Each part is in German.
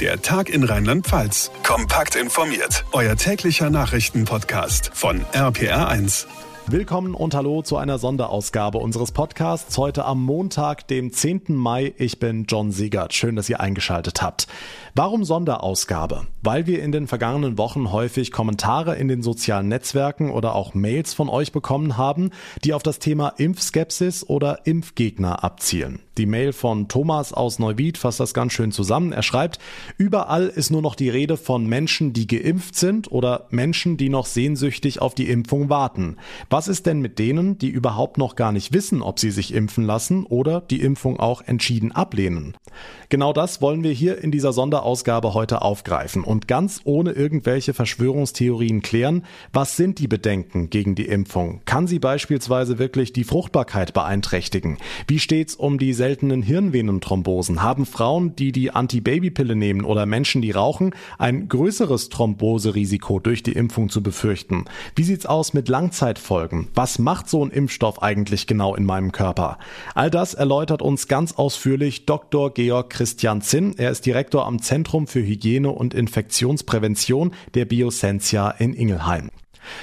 Der Tag in Rheinland-Pfalz. Kompakt informiert. Euer täglicher Nachrichtenpodcast von RPR1. Willkommen und hallo zu einer Sonderausgabe unseres Podcasts heute am Montag, dem 10. Mai. Ich bin John Siegert. Schön, dass ihr eingeschaltet habt. Warum Sonderausgabe? Weil wir in den vergangenen Wochen häufig Kommentare in den sozialen Netzwerken oder auch Mails von euch bekommen haben, die auf das Thema Impfskepsis oder Impfgegner abzielen. Die Mail von Thomas aus Neuwied fasst das ganz schön zusammen. Er schreibt, überall ist nur noch die Rede von Menschen, die geimpft sind oder Menschen, die noch sehnsüchtig auf die Impfung warten. Was ist denn mit denen, die überhaupt noch gar nicht wissen, ob sie sich impfen lassen oder die Impfung auch entschieden ablehnen? Genau das wollen wir hier in dieser Sonderausgabe heute aufgreifen und ganz ohne irgendwelche Verschwörungstheorien klären, was sind die Bedenken gegen die Impfung? Kann sie beispielsweise wirklich die Fruchtbarkeit beeinträchtigen? Wie steht's um die seltenen Hirnvenenthrombosen? Haben Frauen, die die Antibabypille nehmen oder Menschen, die rauchen, ein größeres Thromboserisiko durch die Impfung zu befürchten? Wie sieht's aus mit Langzeitfolgen? Was macht so ein Impfstoff eigentlich genau in meinem Körper? All das erläutert uns ganz ausführlich Dr. Georg Christian Zinn. Er ist Direktor am Zentrum für Hygiene und Infektionsprävention der Biosentia in Ingelheim.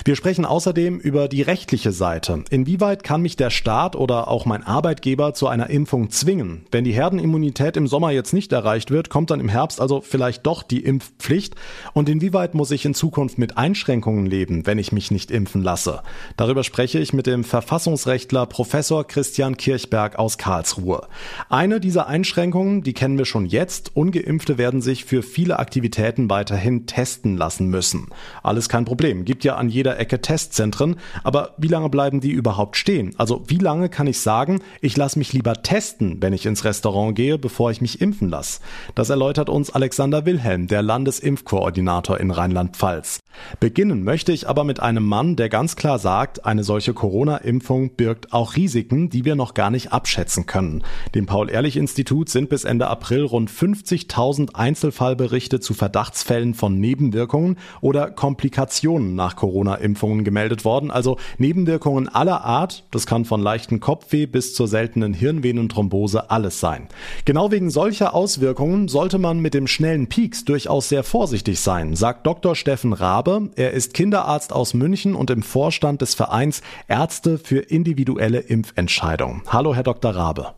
Wir sprechen außerdem über die rechtliche Seite. Inwieweit kann mich der Staat oder auch mein Arbeitgeber zu einer Impfung zwingen? Wenn die Herdenimmunität im Sommer jetzt nicht erreicht wird, kommt dann im Herbst also vielleicht doch die Impfpflicht? Und inwieweit muss ich in Zukunft mit Einschränkungen leben, wenn ich mich nicht impfen lasse? Darüber spreche ich mit dem Verfassungsrechtler Professor Christian Kirchberg aus Karlsruhe. Eine dieser Einschränkungen, die kennen wir schon jetzt. Ungeimpfte werden sich für viele Aktivitäten weiterhin testen lassen müssen. Alles kein Problem. Gibt ja an jeder Ecke Testzentren, aber wie lange bleiben die überhaupt stehen? Also wie lange kann ich sagen, ich lasse mich lieber testen, wenn ich ins Restaurant gehe, bevor ich mich impfen lasse? Das erläutert uns Alexander Wilhelm, der Landesimpfkoordinator in Rheinland-Pfalz. Beginnen möchte ich aber mit einem Mann, der ganz klar sagt, eine solche Corona-Impfung birgt auch Risiken, die wir noch gar nicht abschätzen können. Dem Paul-Ehrlich-Institut sind bis Ende April rund 50.000 Einzelfallberichte zu Verdachtsfällen von Nebenwirkungen oder Komplikationen nach Corona-Impfungen gemeldet worden. Also Nebenwirkungen aller Art, das kann von leichten Kopfweh bis zur seltenen Hirnvenenthrombose alles sein. Genau wegen solcher Auswirkungen sollte man mit dem schnellen Peaks durchaus sehr vorsichtig sein, sagt Dr. Steffen Rabe. Er ist Kinderarzt aus München und im Vorstand des Vereins Ärzte für individuelle Impfentscheidungen. Hallo, Herr Dr. Rabe.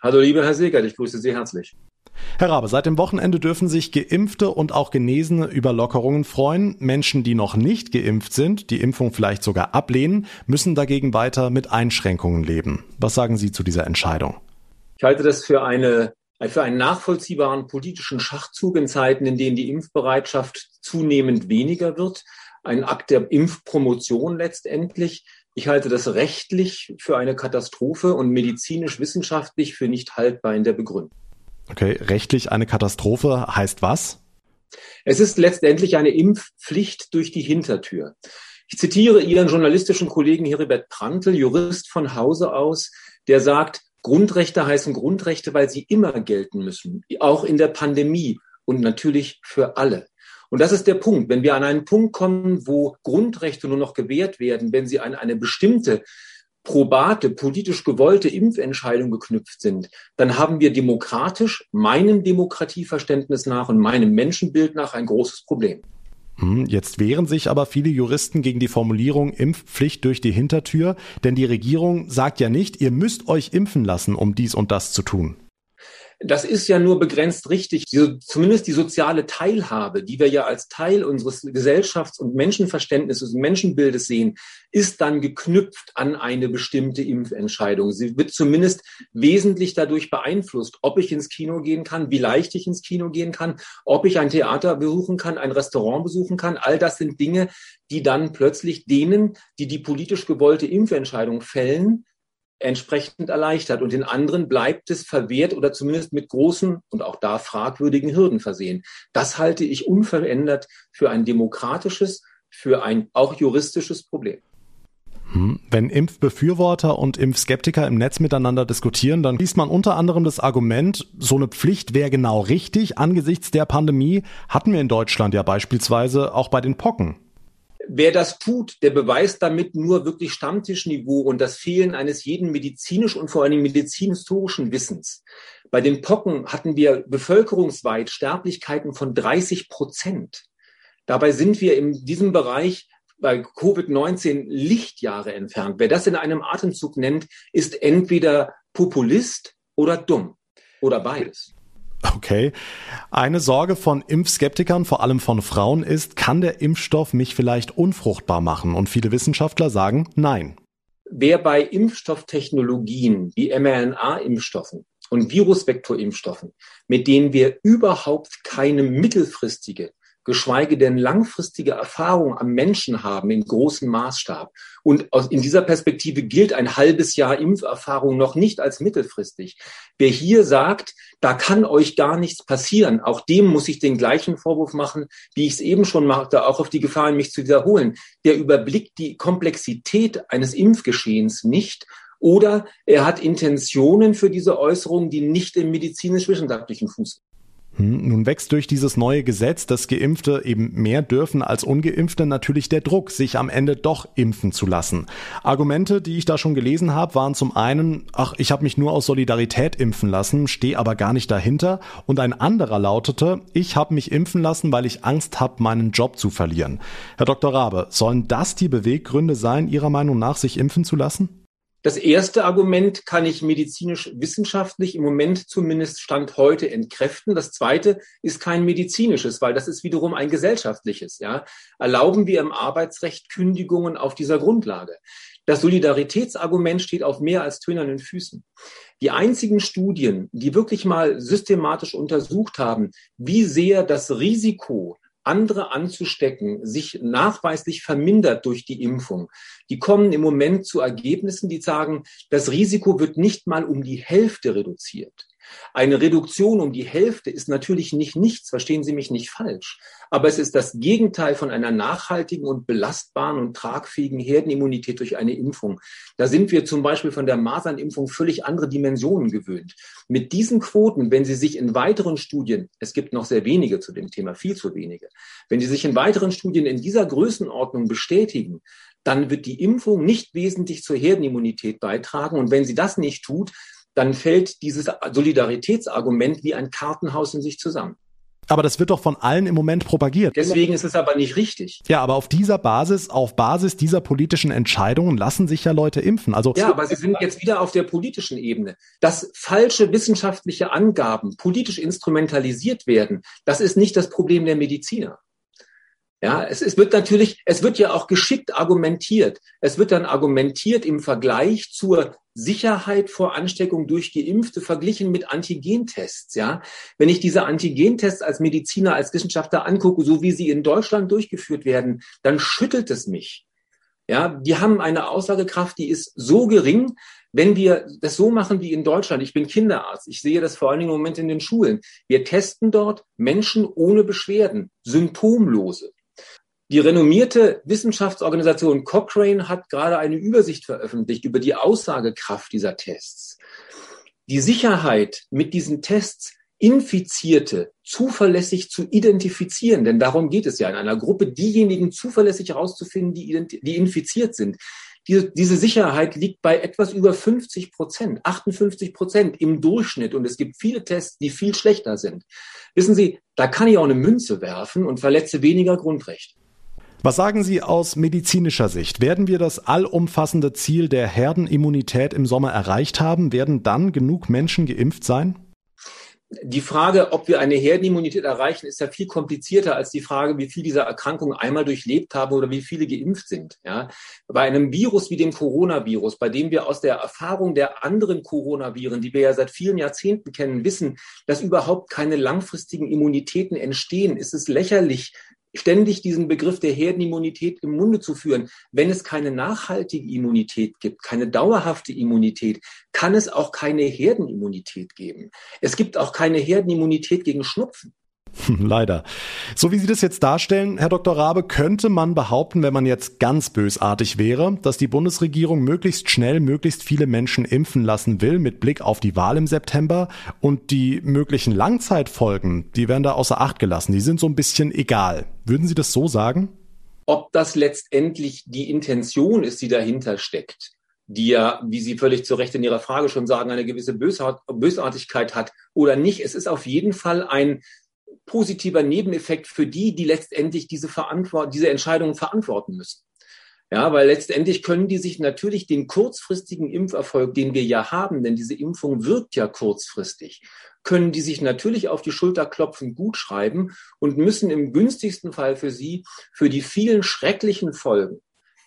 Hallo, lieber Herr Segert, ich grüße Sie herzlich. Herr Rabe, seit dem Wochenende dürfen sich Geimpfte und auch Genesene über Lockerungen freuen. Menschen, die noch nicht geimpft sind, die Impfung vielleicht sogar ablehnen, müssen dagegen weiter mit Einschränkungen leben. Was sagen Sie zu dieser Entscheidung? Ich halte das für eine für einen nachvollziehbaren politischen Schachzug in Zeiten, in denen die Impfbereitschaft zunehmend weniger wird. Ein Akt der Impfpromotion letztendlich. Ich halte das rechtlich für eine Katastrophe und medizinisch-wissenschaftlich für nicht haltbar in der Begründung. Okay, rechtlich eine Katastrophe heißt was? Es ist letztendlich eine Impfpflicht durch die Hintertür. Ich zitiere Ihren journalistischen Kollegen Heribert Prantl, Jurist von Hause aus, der sagt, Grundrechte heißen Grundrechte, weil sie immer gelten müssen, auch in der Pandemie und natürlich für alle. Und das ist der Punkt. Wenn wir an einen Punkt kommen, wo Grundrechte nur noch gewährt werden, wenn sie an eine bestimmte probate, politisch gewollte Impfentscheidung geknüpft sind, dann haben wir demokratisch, meinem Demokratieverständnis nach und meinem Menschenbild nach ein großes Problem. Hm, jetzt wehren sich aber viele Juristen gegen die Formulierung Impfpflicht durch die Hintertür, denn die Regierung sagt ja nicht, ihr müsst euch impfen lassen, um dies und das zu tun. Das ist ja nur begrenzt richtig. Die, zumindest die soziale Teilhabe, die wir ja als Teil unseres Gesellschafts- und Menschenverständnisses und Menschenbildes sehen, ist dann geknüpft an eine bestimmte Impfentscheidung. Sie wird zumindest wesentlich dadurch beeinflusst, ob ich ins Kino gehen kann, wie leicht ich ins Kino gehen kann, ob ich ein Theater besuchen kann, ein Restaurant besuchen kann. All das sind Dinge, die dann plötzlich denen, die die politisch gewollte Impfentscheidung fällen, entsprechend erleichtert. Und den anderen bleibt es verwehrt oder zumindest mit großen und auch da fragwürdigen Hürden versehen. Das halte ich unverändert für ein demokratisches, für ein auch juristisches Problem. Hm. Wenn Impfbefürworter und Impfskeptiker im Netz miteinander diskutieren, dann liest man unter anderem das Argument, so eine Pflicht wäre genau richtig. Angesichts der Pandemie hatten wir in Deutschland ja beispielsweise auch bei den Pocken. Wer das tut, der beweist damit nur wirklich Stammtischniveau und das Fehlen eines jeden medizinisch und vor allem medizinhistorischen Wissens. Bei den Pocken hatten wir bevölkerungsweit Sterblichkeiten von 30 Prozent. Dabei sind wir in diesem Bereich bei Covid-19 Lichtjahre entfernt. Wer das in einem Atemzug nennt, ist entweder Populist oder dumm oder beides. Okay. Eine Sorge von Impfskeptikern, vor allem von Frauen, ist, kann der Impfstoff mich vielleicht unfruchtbar machen? Und viele Wissenschaftler sagen nein. Wer bei Impfstofftechnologien wie mRNA-Impfstoffen und Virusvektorimpfstoffen, mit denen wir überhaupt keine mittelfristige geschweige denn langfristige Erfahrung am Menschen haben in großem Maßstab. Und in dieser Perspektive gilt ein halbes Jahr Impferfahrung noch nicht als mittelfristig. Wer hier sagt, da kann euch gar nichts passieren, auch dem muss ich den gleichen Vorwurf machen, wie ich es eben schon machte, auch auf die Gefahr, mich zu wiederholen. Der überblickt die Komplexität eines Impfgeschehens nicht oder er hat Intentionen für diese Äußerungen, die nicht im medizinisch-wissenschaftlichen Fuß nun wächst durch dieses neue Gesetz, dass Geimpfte eben mehr dürfen als Ungeimpfte, natürlich der Druck, sich am Ende doch impfen zu lassen. Argumente, die ich da schon gelesen habe, waren zum einen, ach, ich habe mich nur aus Solidarität impfen lassen, stehe aber gar nicht dahinter. Und ein anderer lautete, ich habe mich impfen lassen, weil ich Angst habe, meinen Job zu verlieren. Herr Dr. Rabe, sollen das die Beweggründe sein, Ihrer Meinung nach, sich impfen zu lassen? Das erste Argument kann ich medizinisch-wissenschaftlich im Moment zumindest Stand heute entkräften. Das zweite ist kein medizinisches, weil das ist wiederum ein gesellschaftliches. Ja. Erlauben wir im Arbeitsrecht Kündigungen auf dieser Grundlage? Das Solidaritätsargument steht auf mehr als tönernen Füßen. Die einzigen Studien, die wirklich mal systematisch untersucht haben, wie sehr das Risiko andere anzustecken, sich nachweislich vermindert durch die Impfung. Die kommen im Moment zu Ergebnissen, die sagen, das Risiko wird nicht mal um die Hälfte reduziert. Eine Reduktion um die Hälfte ist natürlich nicht nichts, verstehen Sie mich nicht falsch. Aber es ist das Gegenteil von einer nachhaltigen und belastbaren und tragfähigen Herdenimmunität durch eine Impfung. Da sind wir zum Beispiel von der Masernimpfung völlig andere Dimensionen gewöhnt. Mit diesen Quoten, wenn Sie sich in weiteren Studien, es gibt noch sehr wenige zu dem Thema, viel zu wenige, wenn Sie sich in weiteren Studien in dieser Größenordnung bestätigen, dann wird die Impfung nicht wesentlich zur Herdenimmunität beitragen. Und wenn sie das nicht tut, dann fällt dieses Solidaritätsargument wie ein Kartenhaus in sich zusammen. Aber das wird doch von allen im Moment propagiert. Deswegen ist es aber nicht richtig. Ja, aber auf dieser Basis, auf Basis dieser politischen Entscheidungen lassen sich ja Leute impfen. Also ja, aber Sie sind jetzt wieder auf der politischen Ebene. Dass falsche wissenschaftliche Angaben politisch instrumentalisiert werden, das ist nicht das Problem der Mediziner. Ja, es, es wird natürlich, es wird ja auch geschickt argumentiert. Es wird dann argumentiert im Vergleich zur Sicherheit vor Ansteckung durch Geimpfte verglichen mit Antigentests. Ja, wenn ich diese Antigentests als Mediziner, als Wissenschaftler angucke, so wie sie in Deutschland durchgeführt werden, dann schüttelt es mich. Ja, die haben eine Aussagekraft, die ist so gering, wenn wir das so machen wie in Deutschland, ich bin Kinderarzt, ich sehe das vor allen Dingen im Moment in den Schulen. Wir testen dort Menschen ohne Beschwerden, symptomlose. Die renommierte Wissenschaftsorganisation Cochrane hat gerade eine Übersicht veröffentlicht über die Aussagekraft dieser Tests. Die Sicherheit, mit diesen Tests Infizierte zuverlässig zu identifizieren, denn darum geht es ja in einer Gruppe, diejenigen zuverlässig herauszufinden, die, die infiziert sind. Diese, diese Sicherheit liegt bei etwas über 50 Prozent, 58 Prozent im Durchschnitt. Und es gibt viele Tests, die viel schlechter sind. Wissen Sie, da kann ich auch eine Münze werfen und verletze weniger Grundrecht. Was sagen Sie aus medizinischer Sicht? Werden wir das allumfassende Ziel der Herdenimmunität im Sommer erreicht haben? Werden dann genug Menschen geimpft sein? Die Frage, ob wir eine Herdenimmunität erreichen, ist ja viel komplizierter als die Frage, wie viele dieser Erkrankungen einmal durchlebt haben oder wie viele geimpft sind. Ja, bei einem Virus wie dem Coronavirus, bei dem wir aus der Erfahrung der anderen Coronaviren, die wir ja seit vielen Jahrzehnten kennen, wissen, dass überhaupt keine langfristigen Immunitäten entstehen, ist es lächerlich, ständig diesen Begriff der Herdenimmunität im Munde zu führen. Wenn es keine nachhaltige Immunität gibt, keine dauerhafte Immunität, kann es auch keine Herdenimmunität geben. Es gibt auch keine Herdenimmunität gegen Schnupfen. Leider. So wie Sie das jetzt darstellen, Herr Dr. Rabe, könnte man behaupten, wenn man jetzt ganz bösartig wäre, dass die Bundesregierung möglichst schnell möglichst viele Menschen impfen lassen will mit Blick auf die Wahl im September und die möglichen Langzeitfolgen, die werden da außer Acht gelassen. Die sind so ein bisschen egal. Würden Sie das so sagen? Ob das letztendlich die Intention ist, die dahinter steckt, die ja, wie Sie völlig zu Recht in Ihrer Frage schon sagen, eine gewisse Bösartigkeit hat oder nicht. Es ist auf jeden Fall ein positiver Nebeneffekt für die, die letztendlich diese, Verantwort diese Entscheidungen verantworten müssen. Ja, weil letztendlich können die sich natürlich den kurzfristigen Impferfolg, den wir ja haben, denn diese Impfung wirkt ja kurzfristig, können die sich natürlich auf die Schulter klopfen, gut schreiben und müssen im günstigsten Fall für sie für die vielen schrecklichen Folgen,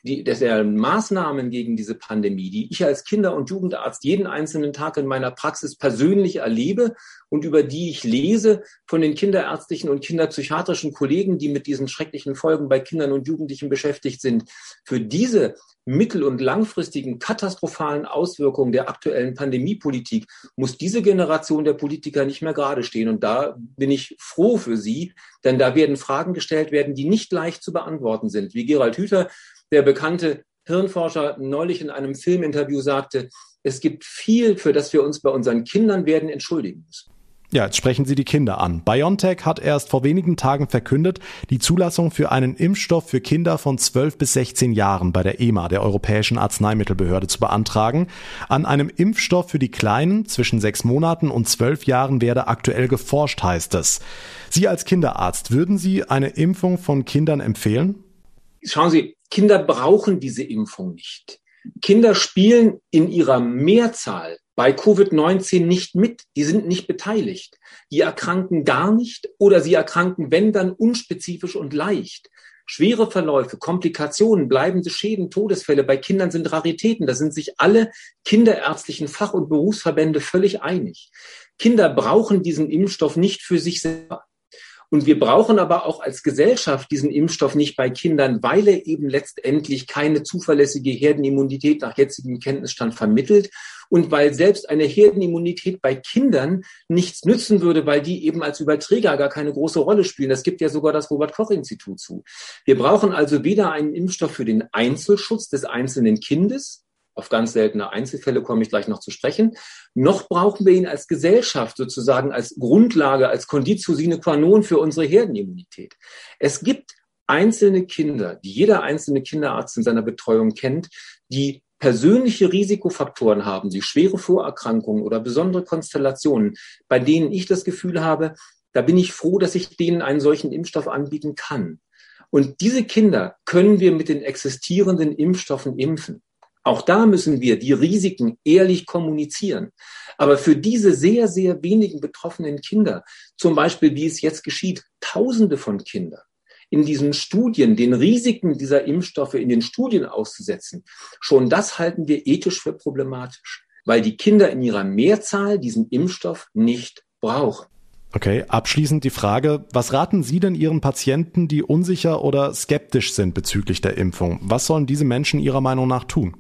die, der Maßnahmen gegen diese Pandemie, die ich als Kinder- und Jugendarzt jeden einzelnen Tag in meiner Praxis persönlich erlebe und über die ich lese von den kinderärztlichen und kinderpsychiatrischen Kollegen, die mit diesen schrecklichen Folgen bei Kindern und Jugendlichen beschäftigt sind, für diese mittel- und langfristigen katastrophalen Auswirkungen der aktuellen Pandemiepolitik muss diese Generation der Politiker nicht mehr gerade stehen. Und da bin ich froh für sie, denn da werden Fragen gestellt werden, die nicht leicht zu beantworten sind. Wie Gerald Hüther der bekannte Hirnforscher neulich in einem Filminterview sagte, es gibt viel, für das wir uns bei unseren Kindern werden entschuldigen müssen. Ja, jetzt sprechen Sie die Kinder an. BioNTech hat erst vor wenigen Tagen verkündet, die Zulassung für einen Impfstoff für Kinder von 12 bis 16 Jahren bei der EMA, der Europäischen Arzneimittelbehörde, zu beantragen. An einem Impfstoff für die Kleinen zwischen sechs Monaten und zwölf Jahren werde aktuell geforscht, heißt es. Sie als Kinderarzt, würden Sie eine Impfung von Kindern empfehlen? Schauen Sie, Kinder brauchen diese Impfung nicht. Kinder spielen in ihrer Mehrzahl bei Covid-19 nicht mit. Die sind nicht beteiligt. Die erkranken gar nicht oder sie erkranken, wenn dann, unspezifisch und leicht. Schwere Verläufe, Komplikationen, bleibende Schäden, Todesfälle bei Kindern sind Raritäten. Da sind sich alle kinderärztlichen Fach- und Berufsverbände völlig einig. Kinder brauchen diesen Impfstoff nicht für sich selber. Und wir brauchen aber auch als Gesellschaft diesen Impfstoff nicht bei Kindern, weil er eben letztendlich keine zuverlässige Herdenimmunität nach jetzigem Kenntnisstand vermittelt und weil selbst eine Herdenimmunität bei Kindern nichts nützen würde, weil die eben als Überträger gar keine große Rolle spielen. Das gibt ja sogar das Robert Koch Institut zu. Wir brauchen also weder einen Impfstoff für den Einzelschutz des einzelnen Kindes, auf ganz seltene Einzelfälle komme ich gleich noch zu sprechen. Noch brauchen wir ihn als Gesellschaft sozusagen als Grundlage, als Conditio sine qua non für unsere Herdenimmunität. Es gibt einzelne Kinder, die jeder einzelne Kinderarzt in seiner Betreuung kennt, die persönliche Risikofaktoren haben, die schwere Vorerkrankungen oder besondere Konstellationen, bei denen ich das Gefühl habe, da bin ich froh, dass ich denen einen solchen Impfstoff anbieten kann. Und diese Kinder können wir mit den existierenden Impfstoffen impfen. Auch da müssen wir die Risiken ehrlich kommunizieren. Aber für diese sehr, sehr wenigen betroffenen Kinder, zum Beispiel wie es jetzt geschieht, Tausende von Kindern, in diesen Studien den Risiken dieser Impfstoffe in den Studien auszusetzen, schon das halten wir ethisch für problematisch, weil die Kinder in ihrer Mehrzahl diesen Impfstoff nicht brauchen. Okay, abschließend die Frage, was raten Sie denn Ihren Patienten, die unsicher oder skeptisch sind bezüglich der Impfung? Was sollen diese Menschen Ihrer Meinung nach tun?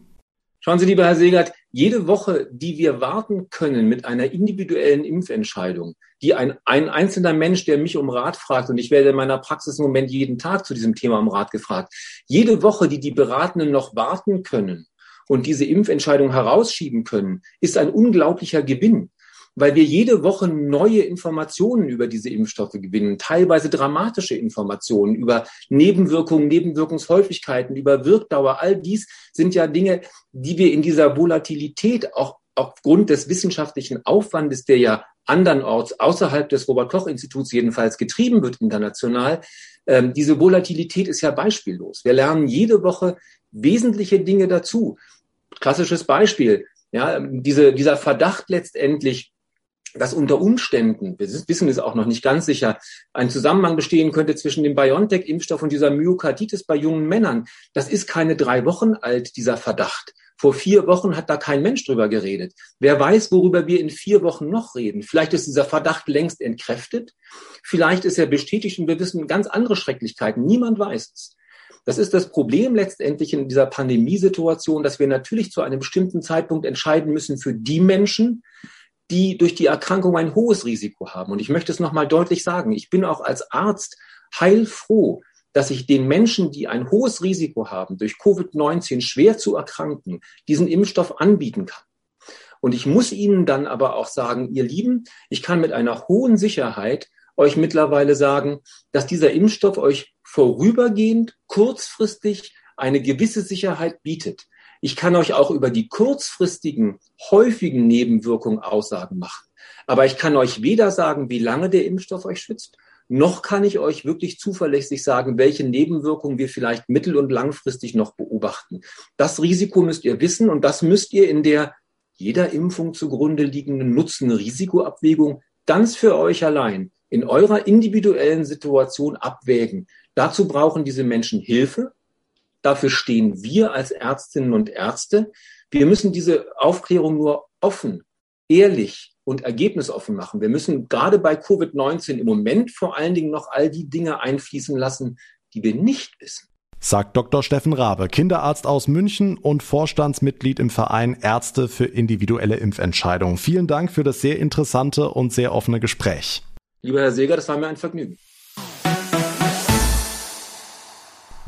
Schauen Sie, lieber Herr Segert, jede Woche, die wir warten können mit einer individuellen Impfentscheidung, die ein, ein einzelner Mensch, der mich um Rat fragt, und ich werde in meiner Praxis im Moment jeden Tag zu diesem Thema um Rat gefragt, jede Woche, die die Beratenden noch warten können und diese Impfentscheidung herausschieben können, ist ein unglaublicher Gewinn weil wir jede Woche neue Informationen über diese Impfstoffe gewinnen, teilweise dramatische Informationen über Nebenwirkungen, Nebenwirkungshäufigkeiten, über Wirkdauer. All dies sind ja Dinge, die wir in dieser Volatilität auch aufgrund des wissenschaftlichen Aufwandes, der ja andernorts außerhalb des Robert Koch Instituts jedenfalls getrieben wird international, ähm, diese Volatilität ist ja beispiellos. Wir lernen jede Woche wesentliche Dinge dazu. Klassisches Beispiel, ja, diese, dieser Verdacht letztendlich, dass unter Umständen, wir wissen es auch noch nicht ganz sicher, ein Zusammenhang bestehen könnte zwischen dem BioNTech-Impfstoff und dieser Myokarditis bei jungen Männern. Das ist keine drei Wochen alt, dieser Verdacht. Vor vier Wochen hat da kein Mensch drüber geredet. Wer weiß, worüber wir in vier Wochen noch reden. Vielleicht ist dieser Verdacht längst entkräftet. Vielleicht ist er bestätigt und wir wissen ganz andere Schrecklichkeiten. Niemand weiß es. Das ist das Problem letztendlich in dieser Pandemiesituation, dass wir natürlich zu einem bestimmten Zeitpunkt entscheiden müssen für die Menschen, die durch die Erkrankung ein hohes Risiko haben. Und ich möchte es nochmal deutlich sagen. Ich bin auch als Arzt heilfroh, dass ich den Menschen, die ein hohes Risiko haben, durch Covid-19 schwer zu erkranken, diesen Impfstoff anbieten kann. Und ich muss Ihnen dann aber auch sagen, ihr Lieben, ich kann mit einer hohen Sicherheit euch mittlerweile sagen, dass dieser Impfstoff euch vorübergehend, kurzfristig eine gewisse Sicherheit bietet. Ich kann euch auch über die kurzfristigen, häufigen Nebenwirkungen Aussagen machen. Aber ich kann euch weder sagen, wie lange der Impfstoff euch schützt, noch kann ich euch wirklich zuverlässig sagen, welche Nebenwirkungen wir vielleicht mittel- und langfristig noch beobachten. Das Risiko müsst ihr wissen und das müsst ihr in der jeder Impfung zugrunde liegenden Nutzen-Risikoabwägung ganz für euch allein in eurer individuellen Situation abwägen. Dazu brauchen diese Menschen Hilfe. Dafür stehen wir als Ärztinnen und Ärzte. Wir müssen diese Aufklärung nur offen, ehrlich und ergebnisoffen machen. Wir müssen gerade bei Covid-19 im Moment vor allen Dingen noch all die Dinge einfließen lassen, die wir nicht wissen. Sagt Dr. Steffen Rabe, Kinderarzt aus München und Vorstandsmitglied im Verein Ärzte für individuelle Impfentscheidungen. Vielen Dank für das sehr interessante und sehr offene Gespräch. Lieber Herr Seger, das war mir ein Vergnügen.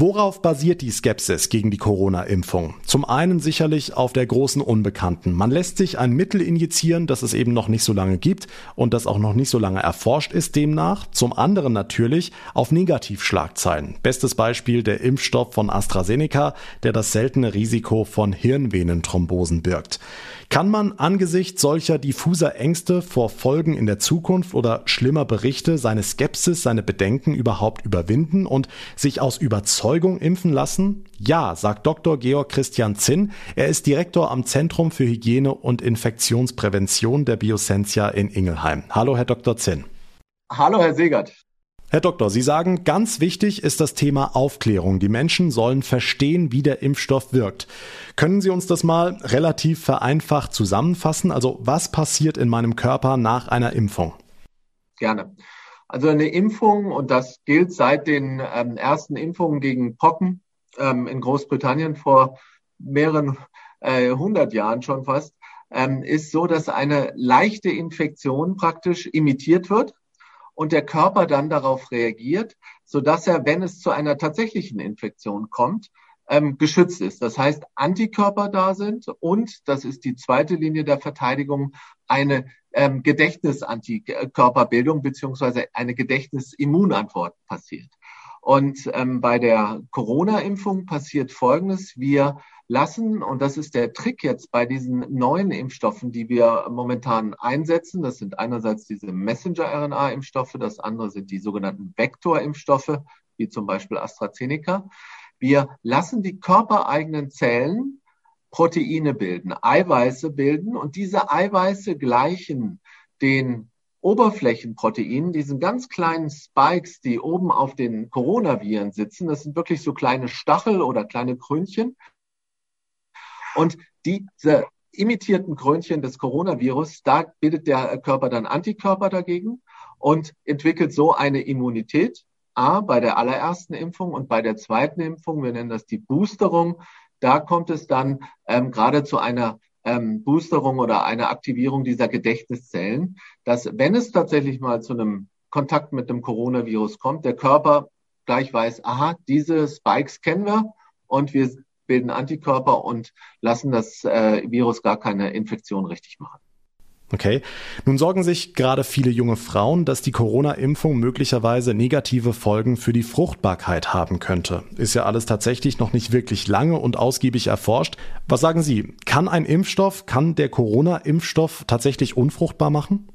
Worauf basiert die Skepsis gegen die Corona-Impfung? Zum einen sicherlich auf der großen Unbekannten. Man lässt sich ein Mittel injizieren, das es eben noch nicht so lange gibt und das auch noch nicht so lange erforscht ist demnach. Zum anderen natürlich auf Negativschlagzeilen. Bestes Beispiel der Impfstoff von AstraZeneca, der das seltene Risiko von Hirnvenenthrombosen birgt. Kann man angesichts solcher diffuser Ängste vor Folgen in der Zukunft oder schlimmer Berichte seine Skepsis, seine Bedenken überhaupt überwinden und sich aus Überzeugung impfen lassen? Ja, sagt Dr. Georg Christian Zinn. Er ist Direktor am Zentrum für Hygiene und Infektionsprävention der Biosentia in Ingelheim. Hallo, Herr Dr. Zinn. Hallo, Herr Segert. Herr Doktor, Sie sagen, ganz wichtig ist das Thema Aufklärung. Die Menschen sollen verstehen, wie der Impfstoff wirkt. Können Sie uns das mal relativ vereinfacht zusammenfassen? Also was passiert in meinem Körper nach einer Impfung? Gerne. Also eine Impfung, und das gilt seit den ähm, ersten Impfungen gegen Pocken ähm, in Großbritannien vor mehreren äh, hundert Jahren schon fast, ähm, ist so, dass eine leichte Infektion praktisch imitiert wird und der Körper dann darauf reagiert, so dass er, wenn es zu einer tatsächlichen Infektion kommt, ähm, geschützt ist. Das heißt, Antikörper da sind und, das ist die zweite Linie der Verteidigung, eine ähm, Gedächtnisantikörperbildung beziehungsweise eine Gedächtnisimmunantwort passiert. Und ähm, bei der Corona-Impfung passiert Folgendes. Wir lassen, und das ist der Trick jetzt bei diesen neuen Impfstoffen, die wir momentan einsetzen, das sind einerseits diese Messenger-RNA-Impfstoffe, das andere sind die sogenannten Vektor-Impfstoffe, wie zum Beispiel AstraZeneca. Wir lassen die körpereigenen Zellen Proteine bilden, Eiweiße bilden und diese Eiweiße gleichen den Oberflächenproteinen, diesen ganz kleinen Spikes, die oben auf den Coronaviren sitzen. Das sind wirklich so kleine Stachel oder kleine Krönchen. Und diese imitierten Krönchen des Coronavirus, da bildet der Körper dann Antikörper dagegen und entwickelt so eine Immunität. A, bei der allerersten Impfung und bei der zweiten Impfung, wir nennen das die Boosterung, da kommt es dann ähm, gerade zu einer ähm, Boosterung oder einer Aktivierung dieser Gedächtniszellen, dass wenn es tatsächlich mal zu einem Kontakt mit dem Coronavirus kommt, der Körper gleich weiß, aha, diese Spikes kennen wir und wir bilden Antikörper und lassen das äh, Virus gar keine Infektion richtig machen. Okay. Nun sorgen sich gerade viele junge Frauen, dass die Corona-Impfung möglicherweise negative Folgen für die Fruchtbarkeit haben könnte. Ist ja alles tatsächlich noch nicht wirklich lange und ausgiebig erforscht. Was sagen Sie? Kann ein Impfstoff, kann der Corona-Impfstoff tatsächlich unfruchtbar machen?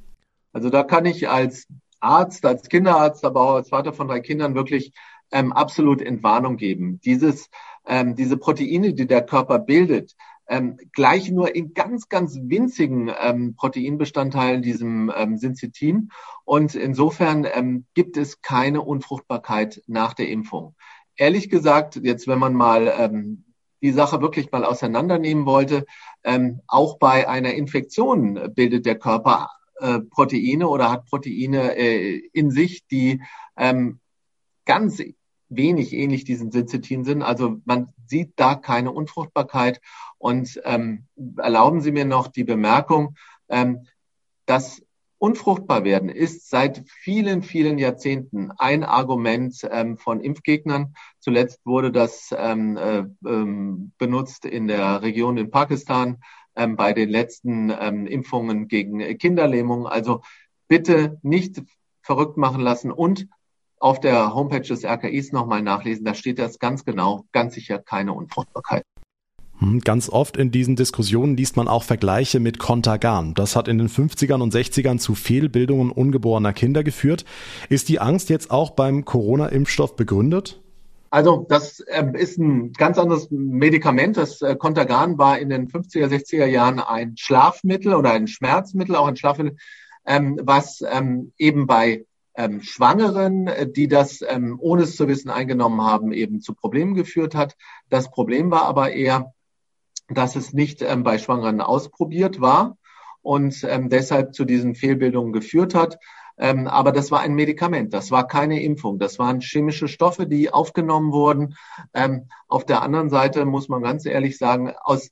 Also da kann ich als Arzt, als Kinderarzt, aber auch als Vater von drei Kindern wirklich ähm, absolut Entwarnung geben. Dieses ähm, diese Proteine, die der Körper bildet, ähm, gleich nur in ganz, ganz winzigen ähm, Proteinbestandteilen diesem ähm, Syncytin. Und insofern ähm, gibt es keine Unfruchtbarkeit nach der Impfung. Ehrlich gesagt, jetzt wenn man mal ähm, die Sache wirklich mal auseinandernehmen wollte, ähm, auch bei einer Infektion bildet der Körper äh, Proteine oder hat Proteine äh, in sich, die ähm, ganz wenig ähnlich diesen Syncytin sind. Also man sieht da keine Unfruchtbarkeit. Und ähm, erlauben Sie mir noch die Bemerkung, ähm, dass unfruchtbar werden ist seit vielen, vielen Jahrzehnten ein Argument ähm, von Impfgegnern. Zuletzt wurde das ähm, äh, ähm, benutzt in der Region in Pakistan ähm, bei den letzten ähm, Impfungen gegen Kinderlähmung. Also bitte nicht verrückt machen lassen und auf der Homepage des RKIs nochmal nachlesen. Da steht das ganz genau, ganz sicher keine Unfruchtbarkeit. Hm, ganz oft in diesen Diskussionen liest man auch Vergleiche mit Contagan. Das hat in den 50ern und 60ern zu Fehlbildungen ungeborener Kinder geführt. Ist die Angst jetzt auch beim Corona-Impfstoff begründet? Also das äh, ist ein ganz anderes Medikament. Das äh, Contagan war in den 50er, 60er Jahren ein Schlafmittel oder ein Schmerzmittel, auch ein Schlafmittel, ähm, was ähm, eben bei ähm, Schwangeren, äh, die das ähm, ohne es zu wissen eingenommen haben, eben zu Problemen geführt hat. Das Problem war aber eher, dass es nicht ähm, bei Schwangeren ausprobiert war und ähm, deshalb zu diesen Fehlbildungen geführt hat. Ähm, aber das war ein Medikament, das war keine Impfung, das waren chemische Stoffe, die aufgenommen wurden. Ähm, auf der anderen Seite muss man ganz ehrlich sagen, aus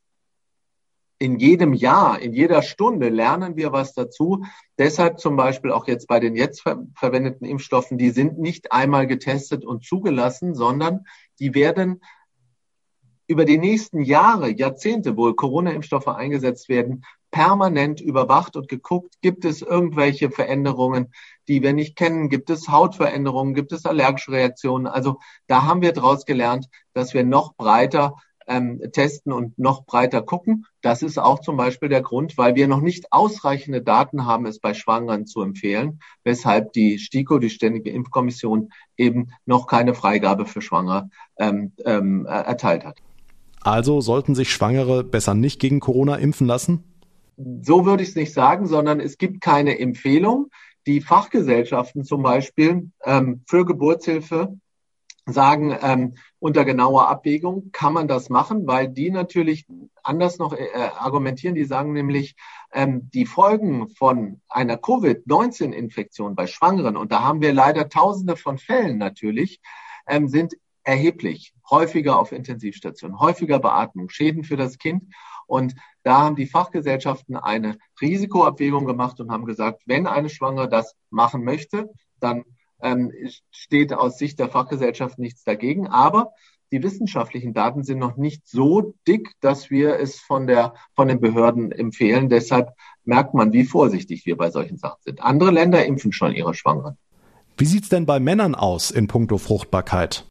in jedem Jahr, in jeder Stunde lernen wir was dazu. Deshalb zum Beispiel auch jetzt bei den jetzt ver verwendeten Impfstoffen, die sind nicht einmal getestet und zugelassen, sondern die werden über die nächsten Jahre, Jahrzehnte, wo Corona-Impfstoffe eingesetzt werden, permanent überwacht und geguckt, gibt es irgendwelche Veränderungen, die wir nicht kennen, gibt es Hautveränderungen, gibt es allergische Reaktionen. Also da haben wir daraus gelernt, dass wir noch breiter ähm, testen und noch breiter gucken. Das ist auch zum Beispiel der Grund, weil wir noch nicht ausreichende Daten haben, es bei Schwangeren zu empfehlen, weshalb die STIKO, die Ständige Impfkommission, eben noch keine Freigabe für Schwangere ähm, ähm, erteilt hat. Also sollten sich Schwangere besser nicht gegen Corona impfen lassen? So würde ich es nicht sagen, sondern es gibt keine Empfehlung. Die Fachgesellschaften zum Beispiel ähm, für Geburtshilfe sagen, ähm, unter genauer Abwägung kann man das machen, weil die natürlich anders noch äh, argumentieren. Die sagen nämlich, ähm, die Folgen von einer Covid-19-Infektion bei Schwangeren, und da haben wir leider tausende von Fällen natürlich, ähm, sind erheblich, häufiger auf Intensivstationen, häufiger Beatmung, Schäden für das Kind. Und da haben die Fachgesellschaften eine Risikoabwägung gemacht und haben gesagt, wenn eine Schwangere das machen möchte, dann ähm, steht aus Sicht der Fachgesellschaft nichts dagegen. Aber die wissenschaftlichen Daten sind noch nicht so dick, dass wir es von der, von den Behörden empfehlen. Deshalb merkt man, wie vorsichtig wir bei solchen Sachen sind. Andere Länder impfen schon ihre Schwangeren. Wie sieht's denn bei Männern aus in puncto Fruchtbarkeit?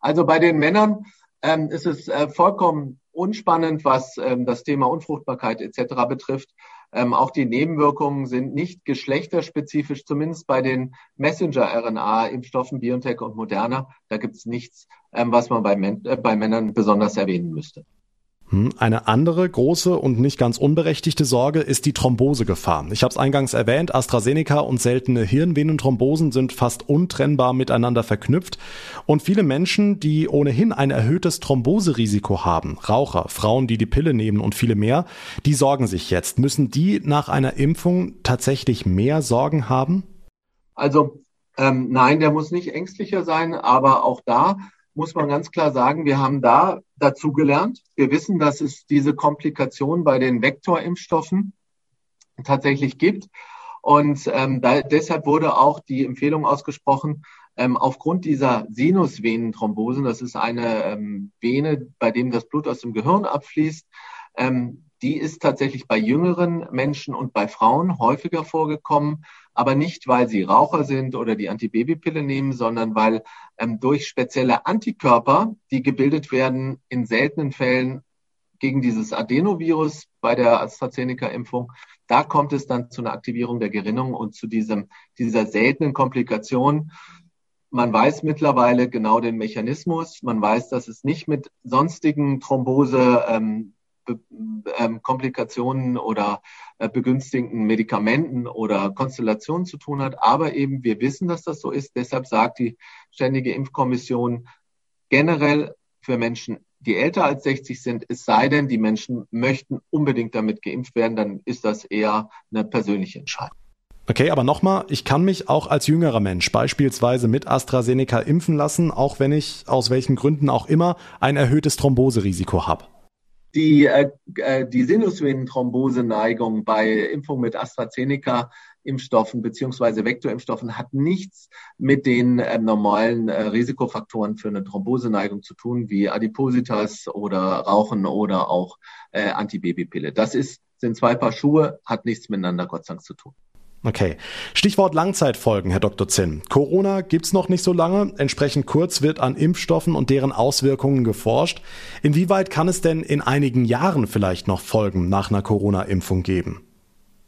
Also bei den Männern ähm, ist es äh, vollkommen unspannend, was ähm, das Thema Unfruchtbarkeit etc. betrifft. Ähm, auch die Nebenwirkungen sind nicht geschlechterspezifisch, zumindest bei den Messenger-RNA-Impfstoffen BioNTech und Moderna. Da gibt es nichts, ähm, was man bei, äh, bei Männern besonders erwähnen müsste. Hm, eine andere große und nicht ganz unberechtigte Sorge ist die Thrombosegefahr. Ich habe es eingangs erwähnt, AstraZeneca und seltene Hirnvenenthrombosen sind fast untrennbar miteinander verknüpft und viele Menschen, die ohnehin ein erhöhtes Thromboserisiko haben, Raucher, Frauen, die die Pille nehmen und viele mehr, die sorgen sich jetzt. Müssen die nach einer Impfung tatsächlich mehr Sorgen haben? Also ähm, nein, der muss nicht ängstlicher sein, aber auch da muss man ganz klar sagen, wir haben da dazugelernt. Wir wissen, dass es diese Komplikation bei den Vektorimpfstoffen tatsächlich gibt. Und ähm, da, deshalb wurde auch die Empfehlung ausgesprochen, ähm, aufgrund dieser Sinusvenenthrombosen, das ist eine ähm, Vene, bei dem das Blut aus dem Gehirn abfließt, ähm, die ist tatsächlich bei jüngeren Menschen und bei Frauen häufiger vorgekommen, aber nicht, weil sie Raucher sind oder die Antibabypille nehmen, sondern weil ähm, durch spezielle Antikörper, die gebildet werden in seltenen Fällen gegen dieses Adenovirus bei der AstraZeneca-Impfung, da kommt es dann zu einer Aktivierung der Gerinnung und zu diesem, dieser seltenen Komplikation. Man weiß mittlerweile genau den Mechanismus. Man weiß, dass es nicht mit sonstigen Thrombose ähm, ähm, Komplikationen oder äh, begünstigten Medikamenten oder Konstellationen zu tun hat. Aber eben, wir wissen, dass das so ist. Deshalb sagt die Ständige Impfkommission generell für Menschen, die älter als 60 sind, es sei denn, die Menschen möchten unbedingt damit geimpft werden, dann ist das eher eine persönliche Entscheidung. Okay, aber nochmal, ich kann mich auch als jüngerer Mensch beispielsweise mit AstraZeneca impfen lassen, auch wenn ich aus welchen Gründen auch immer ein erhöhtes Thromboserisiko habe. Die, äh, äh, die Sinusvenenthrombose-Neigung bei Impfung mit AstraZeneca Impfstoffen beziehungsweise Vektorimpfstoffen hat nichts mit den äh, normalen äh, Risikofaktoren für eine Thromboseneigung zu tun, wie Adipositas oder Rauchen oder auch äh, Antibabypille. Das ist, sind zwei Paar Schuhe, hat nichts miteinander Gott sei Dank zu tun. Okay. Stichwort Langzeitfolgen, Herr Dr. Zinn. Corona gibt's noch nicht so lange. Entsprechend kurz wird an Impfstoffen und deren Auswirkungen geforscht. Inwieweit kann es denn in einigen Jahren vielleicht noch Folgen nach einer Corona-Impfung geben?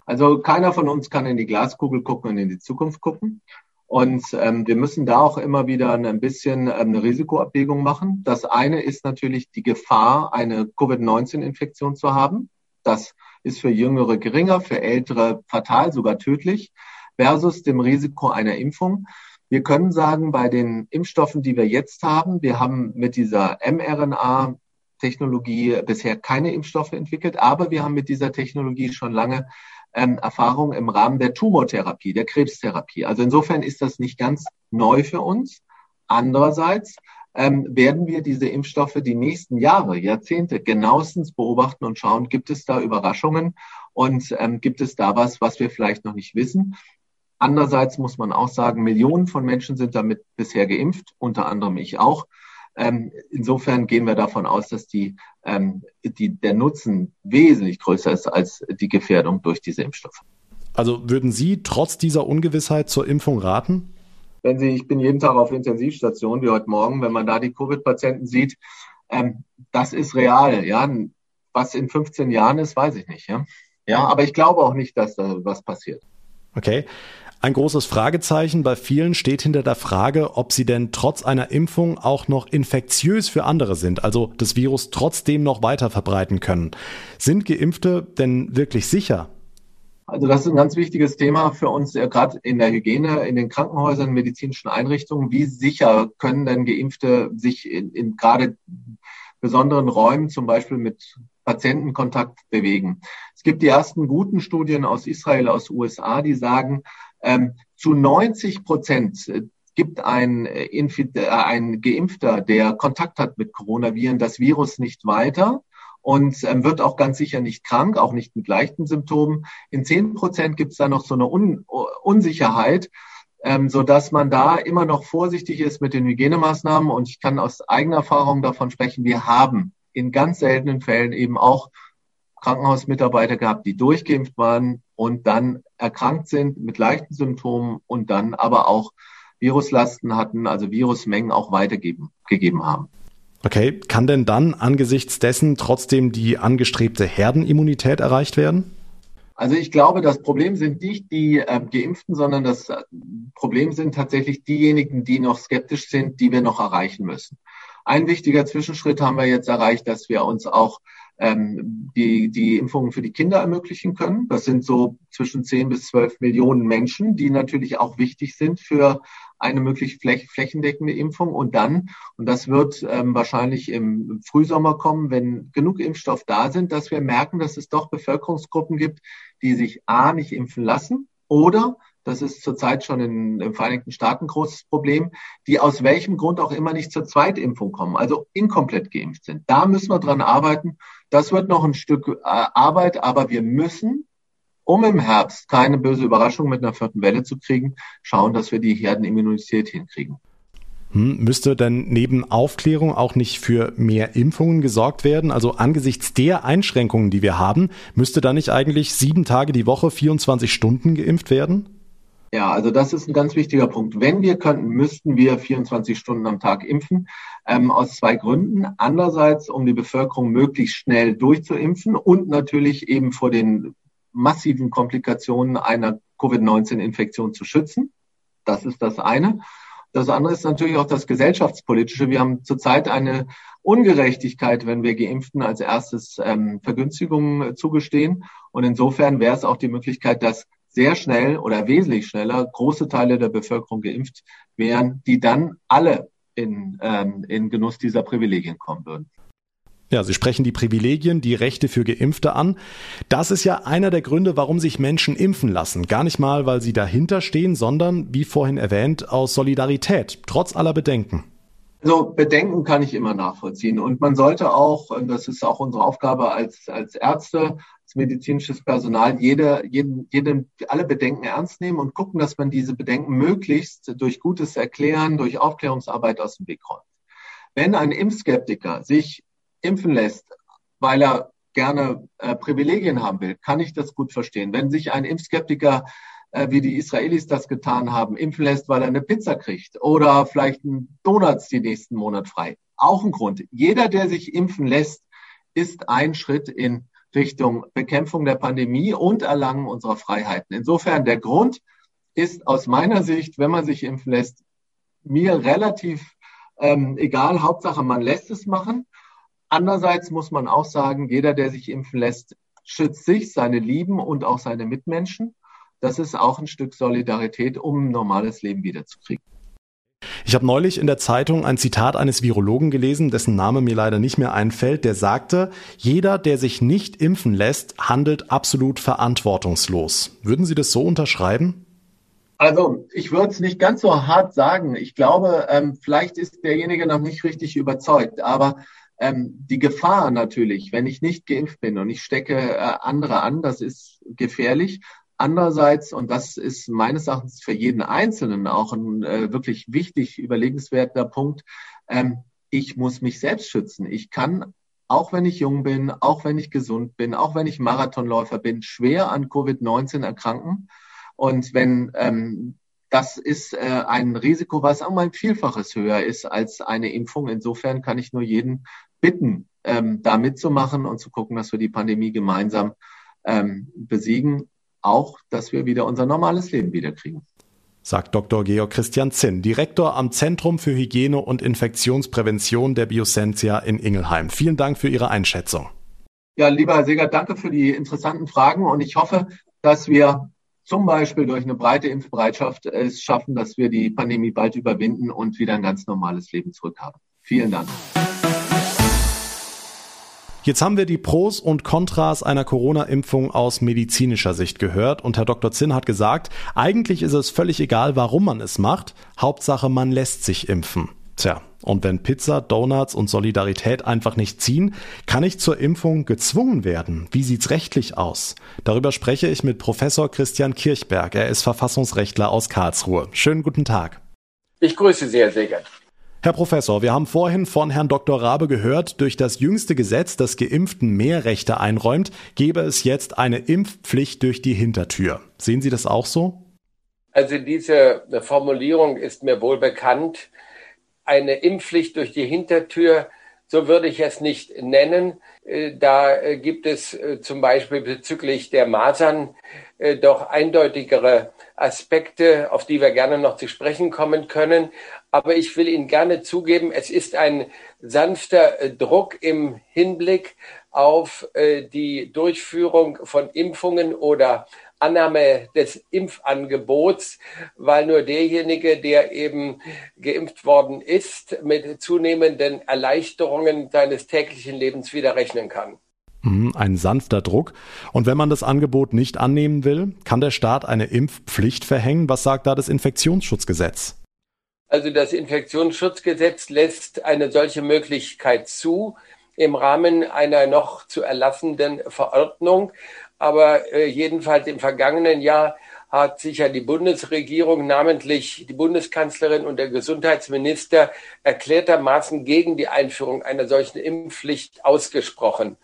Also keiner von uns kann in die Glaskugel gucken und in die Zukunft gucken. Und ähm, wir müssen da auch immer wieder ein bisschen ähm, eine Risikoabwägung machen. Das eine ist natürlich die Gefahr, eine Covid-19-Infektion zu haben. Das ist für Jüngere geringer, für Ältere fatal, sogar tödlich, versus dem Risiko einer Impfung. Wir können sagen, bei den Impfstoffen, die wir jetzt haben, wir haben mit dieser mRNA Technologie bisher keine Impfstoffe entwickelt, aber wir haben mit dieser Technologie schon lange ähm, Erfahrung im Rahmen der Tumortherapie, der Krebstherapie. Also insofern ist das nicht ganz neu für uns. Andererseits ähm, werden wir diese Impfstoffe die nächsten Jahre, Jahrzehnte genauestens beobachten und schauen, gibt es da Überraschungen und ähm, gibt es da was, was wir vielleicht noch nicht wissen. Andererseits muss man auch sagen, Millionen von Menschen sind damit bisher geimpft, unter anderem ich auch. Ähm, insofern gehen wir davon aus, dass die, ähm, die, der Nutzen wesentlich größer ist als die Gefährdung durch diese Impfstoffe. Also würden Sie trotz dieser Ungewissheit zur Impfung raten? Wenn Sie, ich bin jeden Tag auf Intensivstation, wie heute Morgen, wenn man da die Covid-Patienten sieht, ähm, das ist real. Ja, was in 15 Jahren ist, weiß ich nicht. Ja, ja, aber ich glaube auch nicht, dass da was passiert. Okay. Ein großes Fragezeichen bei vielen steht hinter der Frage, ob sie denn trotz einer Impfung auch noch infektiös für andere sind, also das Virus trotzdem noch weiter verbreiten können. Sind Geimpfte denn wirklich sicher? Also das ist ein ganz wichtiges Thema für uns, äh, gerade in der Hygiene, in den Krankenhäusern, medizinischen Einrichtungen. Wie sicher können denn Geimpfte sich in, in gerade besonderen Räumen, zum Beispiel mit Patientenkontakt, bewegen? Es gibt die ersten guten Studien aus Israel, aus USA, die sagen, ähm, zu 90 Prozent gibt ein, äh, äh, ein Geimpfter, der Kontakt hat mit Coronaviren, das Virus nicht weiter und ähm, wird auch ganz sicher nicht krank, auch nicht mit leichten Symptomen. In zehn Prozent gibt es da noch so eine Un Unsicherheit, ähm, so dass man da immer noch vorsichtig ist mit den Hygienemaßnahmen. Und ich kann aus eigener Erfahrung davon sprechen, wir haben in ganz seltenen Fällen eben auch Krankenhausmitarbeiter gehabt, die durchgeimpft waren und dann erkrankt sind mit leichten Symptomen und dann aber auch Viruslasten hatten, also Virusmengen auch weitergegeben gegeben haben. Okay, kann denn dann angesichts dessen trotzdem die angestrebte Herdenimmunität erreicht werden? Also ich glaube, das Problem sind nicht die äh, Geimpften, sondern das äh, Problem sind tatsächlich diejenigen, die noch skeptisch sind, die wir noch erreichen müssen. Ein wichtiger Zwischenschritt haben wir jetzt erreicht, dass wir uns auch ähm, die, die Impfungen für die Kinder ermöglichen können. Das sind so zwischen 10 bis 12 Millionen Menschen, die natürlich auch wichtig sind für eine möglichst flächendeckende Impfung und dann, und das wird ähm, wahrscheinlich im Frühsommer kommen, wenn genug Impfstoff da sind, dass wir merken, dass es doch Bevölkerungsgruppen gibt, die sich A nicht impfen lassen oder das ist zurzeit schon in den Vereinigten Staaten großes Problem, die aus welchem Grund auch immer nicht zur Zweitimpfung kommen, also inkomplett geimpft sind. Da müssen wir dran arbeiten. Das wird noch ein Stück äh, Arbeit, aber wir müssen um im Herbst keine böse Überraschung mit einer vierten Welle zu kriegen, schauen, dass wir die Herdenimmunität hinkriegen. Hm, müsste denn neben Aufklärung auch nicht für mehr Impfungen gesorgt werden? Also angesichts der Einschränkungen, die wir haben, müsste da nicht eigentlich sieben Tage die Woche 24 Stunden geimpft werden? Ja, also das ist ein ganz wichtiger Punkt. Wenn wir könnten, müssten wir 24 Stunden am Tag impfen, ähm, aus zwei Gründen. Andererseits, um die Bevölkerung möglichst schnell durchzuimpfen und natürlich eben vor den massiven Komplikationen einer Covid-19-Infektion zu schützen. Das ist das eine. Das andere ist natürlich auch das gesellschaftspolitische. Wir haben zurzeit eine Ungerechtigkeit, wenn wir Geimpften als erstes ähm, Vergünstigungen zugestehen. Und insofern wäre es auch die Möglichkeit, dass sehr schnell oder wesentlich schneller große Teile der Bevölkerung geimpft wären, die dann alle in, ähm, in Genuss dieser Privilegien kommen würden. Ja, Sie sprechen die Privilegien, die Rechte für Geimpfte an. Das ist ja einer der Gründe, warum sich Menschen impfen lassen. Gar nicht mal, weil sie dahinter stehen, sondern, wie vorhin erwähnt, aus Solidarität, trotz aller Bedenken. Also Bedenken kann ich immer nachvollziehen. Und man sollte auch, das ist auch unsere Aufgabe als, als Ärzte, als medizinisches Personal, jede, jeden, jeden, alle Bedenken ernst nehmen und gucken, dass man diese Bedenken möglichst durch gutes Erklären, durch Aufklärungsarbeit aus dem Weg räumt. Wenn ein Impfskeptiker sich impfen lässt, weil er gerne äh, Privilegien haben will, kann ich das gut verstehen. Wenn sich ein Impfskeptiker äh, wie die Israelis das getan haben, impfen lässt, weil er eine Pizza kriegt oder vielleicht einen Donuts die nächsten Monat frei. Auch ein Grund. Jeder, der sich impfen lässt, ist ein Schritt in Richtung Bekämpfung der Pandemie und Erlangen unserer Freiheiten. Insofern der Grund ist aus meiner Sicht, wenn man sich impfen lässt, mir relativ ähm, egal. Hauptsache, man lässt es machen. Andererseits muss man auch sagen, jeder, der sich impfen lässt, schützt sich, seine Lieben und auch seine Mitmenschen. Das ist auch ein Stück Solidarität, um ein normales Leben wiederzukriegen. Ich habe neulich in der Zeitung ein Zitat eines Virologen gelesen, dessen Name mir leider nicht mehr einfällt, der sagte, jeder, der sich nicht impfen lässt, handelt absolut verantwortungslos. Würden Sie das so unterschreiben? Also ich würde es nicht ganz so hart sagen. Ich glaube, ähm, vielleicht ist derjenige noch nicht richtig überzeugt, aber ähm, die Gefahr natürlich, wenn ich nicht geimpft bin und ich stecke äh, andere an, das ist gefährlich. Andererseits, und das ist meines Erachtens für jeden Einzelnen auch ein äh, wirklich wichtig überlegenswerter Punkt, ähm, ich muss mich selbst schützen. Ich kann, auch wenn ich jung bin, auch wenn ich gesund bin, auch wenn ich Marathonläufer bin, schwer an Covid-19 erkranken. Und wenn ähm, das ist äh, ein Risiko, was um ein Vielfaches höher ist als eine Impfung. Insofern kann ich nur jeden bitten, ähm, da mitzumachen und zu gucken, dass wir die Pandemie gemeinsam ähm, besiegen auch, dass wir wieder unser normales Leben wiederkriegen. Sagt Dr. Georg Christian Zinn, Direktor am Zentrum für Hygiene und Infektionsprävention der Biosentia in Ingelheim. Vielen Dank für Ihre Einschätzung. Ja, lieber Herr Seger, danke für die interessanten Fragen und ich hoffe, dass wir zum Beispiel durch eine breite Impfbereitschaft es schaffen, dass wir die Pandemie bald überwinden und wieder ein ganz normales Leben zurückhaben. Vielen Dank. Jetzt haben wir die Pros und Kontras einer Corona-Impfung aus medizinischer Sicht gehört und Herr Dr. Zinn hat gesagt, eigentlich ist es völlig egal, warum man es macht, Hauptsache man lässt sich impfen. Tja, und wenn Pizza, Donuts und Solidarität einfach nicht ziehen, kann ich zur Impfung gezwungen werden. Wie sieht's rechtlich aus? Darüber spreche ich mit Professor Christian Kirchberg. Er ist Verfassungsrechtler aus Karlsruhe. Schönen guten Tag. Ich grüße Sie, Herr Segert. Herr Professor, wir haben vorhin von Herrn Dr. Rabe gehört, durch das jüngste Gesetz, das Geimpften mehr Rechte einräumt, gäbe es jetzt eine Impfpflicht durch die Hintertür. Sehen Sie das auch so? Also diese Formulierung ist mir wohl bekannt. Eine Impfpflicht durch die Hintertür, so würde ich es nicht nennen. Äh, da äh, gibt es äh, zum Beispiel bezüglich der Masern doch eindeutigere Aspekte, auf die wir gerne noch zu sprechen kommen können. Aber ich will Ihnen gerne zugeben, es ist ein sanfter Druck im Hinblick auf die Durchführung von Impfungen oder Annahme des Impfangebots, weil nur derjenige, der eben geimpft worden ist, mit zunehmenden Erleichterungen seines täglichen Lebens wieder rechnen kann. Mhm, ein sanfter Druck. Und wenn man das Angebot nicht annehmen will, kann der Staat eine Impfpflicht verhängen. Was sagt da das Infektionsschutzgesetz? Also das Infektionsschutzgesetz lässt eine solche Möglichkeit zu im Rahmen einer noch zu erlassenden Verordnung. Aber äh, jedenfalls im vergangenen Jahr hat sich ja die Bundesregierung, namentlich die Bundeskanzlerin und der Gesundheitsminister, erklärtermaßen gegen die Einführung einer solchen Impfpflicht ausgesprochen.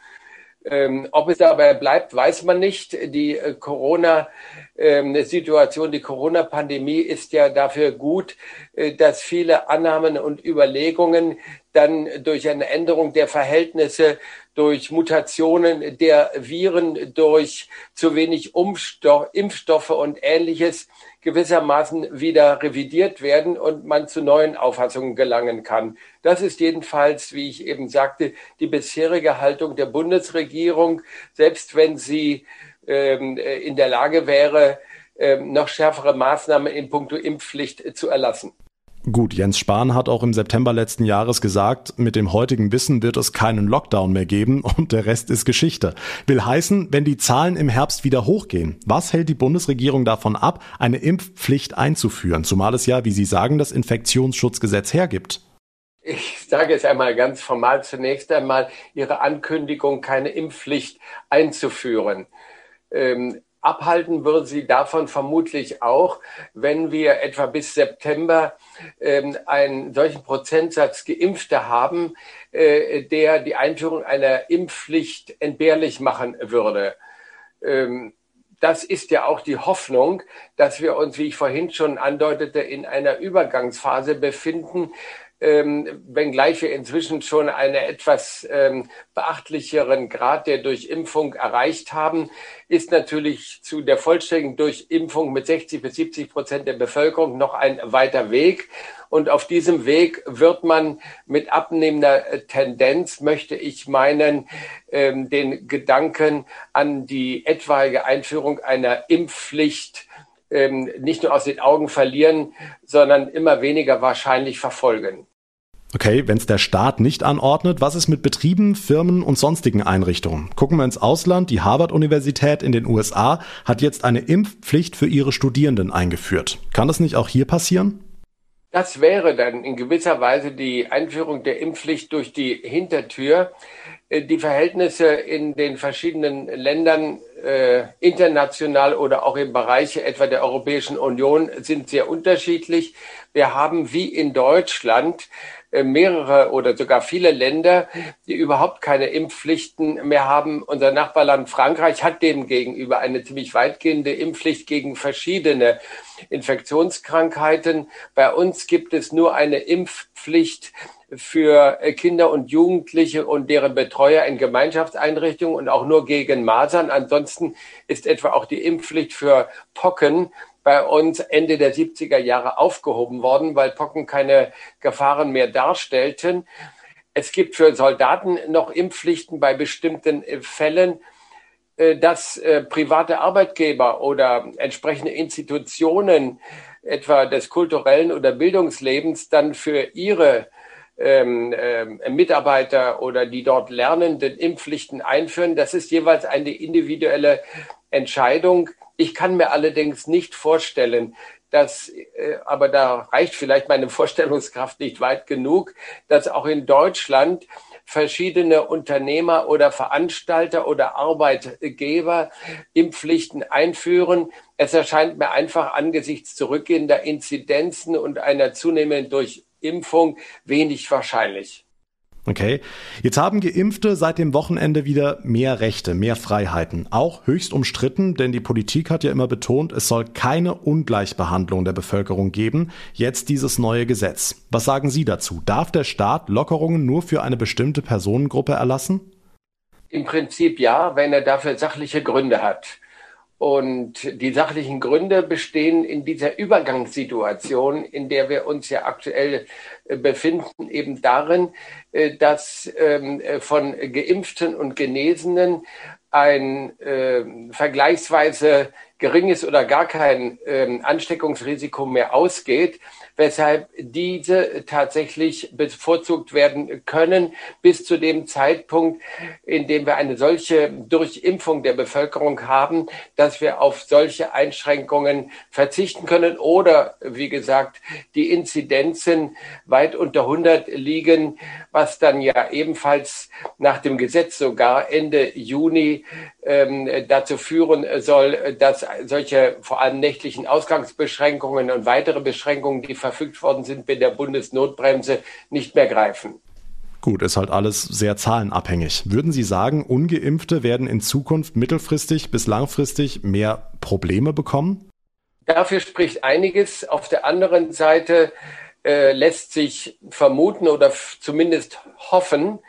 Ähm, ob es dabei bleibt, weiß man nicht. Die äh, Corona-Situation, ähm, die Corona-Pandemie ist ja dafür gut, äh, dass viele Annahmen und Überlegungen dann durch eine Änderung der Verhältnisse, durch Mutationen der Viren, durch zu wenig Umstoff, Impfstoffe und ähnliches gewissermaßen wieder revidiert werden und man zu neuen Auffassungen gelangen kann. Das ist jedenfalls, wie ich eben sagte, die bisherige Haltung der Bundesregierung, selbst wenn sie ähm, in der Lage wäre, ähm, noch schärfere Maßnahmen in puncto Impfpflicht zu erlassen. Gut, Jens Spahn hat auch im September letzten Jahres gesagt, mit dem heutigen Wissen wird es keinen Lockdown mehr geben und der Rest ist Geschichte. Will heißen, wenn die Zahlen im Herbst wieder hochgehen, was hält die Bundesregierung davon ab, eine Impfpflicht einzuführen, zumal es ja, wie Sie sagen, das Infektionsschutzgesetz hergibt? Ich sage es einmal ganz formal zunächst einmal, Ihre Ankündigung, keine Impfpflicht einzuführen. Ähm, Abhalten würde sie davon vermutlich auch, wenn wir etwa bis September ähm, einen solchen Prozentsatz Geimpfte haben, äh, der die Einführung einer Impfpflicht entbehrlich machen würde. Ähm, das ist ja auch die Hoffnung, dass wir uns, wie ich vorhin schon andeutete, in einer Übergangsphase befinden, ähm, wenngleich wir inzwischen schon einen etwas ähm, beachtlicheren Grad der Durchimpfung erreicht haben, ist natürlich zu der vollständigen Durchimpfung mit 60 bis 70 Prozent der Bevölkerung noch ein weiter Weg. Und auf diesem Weg wird man mit abnehmender äh, Tendenz, möchte ich meinen, ähm, den Gedanken an die etwaige Einführung einer Impfpflicht ähm, nicht nur aus den Augen verlieren, sondern immer weniger wahrscheinlich verfolgen. Okay, wenn es der Staat nicht anordnet, was ist mit Betrieben, Firmen und sonstigen Einrichtungen? Gucken wir ins Ausland. Die Harvard-Universität in den USA hat jetzt eine Impfpflicht für ihre Studierenden eingeführt. Kann das nicht auch hier passieren? Das wäre dann in gewisser Weise die Einführung der Impfpflicht durch die Hintertür. Äh, die Verhältnisse in den verschiedenen Ländern äh, international oder auch im Bereich etwa der Europäischen Union sind sehr unterschiedlich. Wir haben wie in Deutschland mehrere oder sogar viele Länder, die überhaupt keine Impfpflichten mehr haben. Unser Nachbarland Frankreich hat demgegenüber eine ziemlich weitgehende Impfpflicht gegen verschiedene Infektionskrankheiten. Bei uns gibt es nur eine Impfpflicht für äh, Kinder und Jugendliche und deren Betreuer in Gemeinschaftseinrichtungen und auch nur gegen Masern. Ansonsten ist etwa auch die Impfpflicht für Pocken bei uns Ende der 70er Jahre aufgehoben worden, weil Pocken keine Gefahren mehr darstellten. Es gibt für Soldaten noch Impfpflichten bei bestimmten äh, Fällen, äh, dass äh, private Arbeitgeber oder entsprechende Institutionen, etwa des kulturellen oder Bildungslebens, dann für ihre ähm, ähm, Mitarbeiter oder die dort Lernenden Impfpflichten einführen. Das ist jeweils eine individuelle Entscheidung. Ich kann mir allerdings nicht vorstellen, dass, äh, aber da reicht vielleicht meine Vorstellungskraft nicht weit genug, dass auch in Deutschland verschiedene Unternehmer oder Veranstalter oder Arbeitgeber Impfpflichten einführen. Es erscheint mir einfach angesichts zurückgehender Inzidenzen und einer zunehmenden Durchimpfung wenig wahrscheinlich. Okay. Jetzt haben Geimpfte seit dem Wochenende wieder mehr Rechte, mehr Freiheiten. Auch höchst umstritten, denn die Politik hat ja immer betont, es soll keine Ungleichbehandlung der Bevölkerung geben. Jetzt dieses neue Gesetz. Was sagen Sie dazu? Darf der Staat Lockerungen nur für eine bestimmte Personengruppe erlassen? Im Prinzip ja, wenn er dafür sachliche Gründe hat. Und die sachlichen Gründe bestehen in dieser Übergangssituation, in der wir uns ja aktuell äh, befinden, eben darin, äh, dass ähm, von Geimpften und Genesenen ein äh, vergleichsweise geringes oder gar kein ähm, Ansteckungsrisiko mehr ausgeht, weshalb diese tatsächlich bevorzugt werden können bis zu dem Zeitpunkt, in dem wir eine solche Durchimpfung der Bevölkerung haben, dass wir auf solche Einschränkungen verzichten können oder, wie gesagt, die Inzidenzen weit unter 100 liegen, was dann ja ebenfalls nach dem Gesetz sogar Ende Juni ähm, dazu führen soll, dass solche vor allem nächtlichen Ausgangsbeschränkungen und weitere Beschränkungen, die verfügt worden sind mit der Bundesnotbremse, nicht mehr greifen. Gut, ist halt alles sehr zahlenabhängig. Würden Sie sagen, ungeimpfte werden in Zukunft mittelfristig bis langfristig mehr Probleme bekommen? Dafür spricht einiges. Auf der anderen Seite äh, lässt sich vermuten oder zumindest hoffen,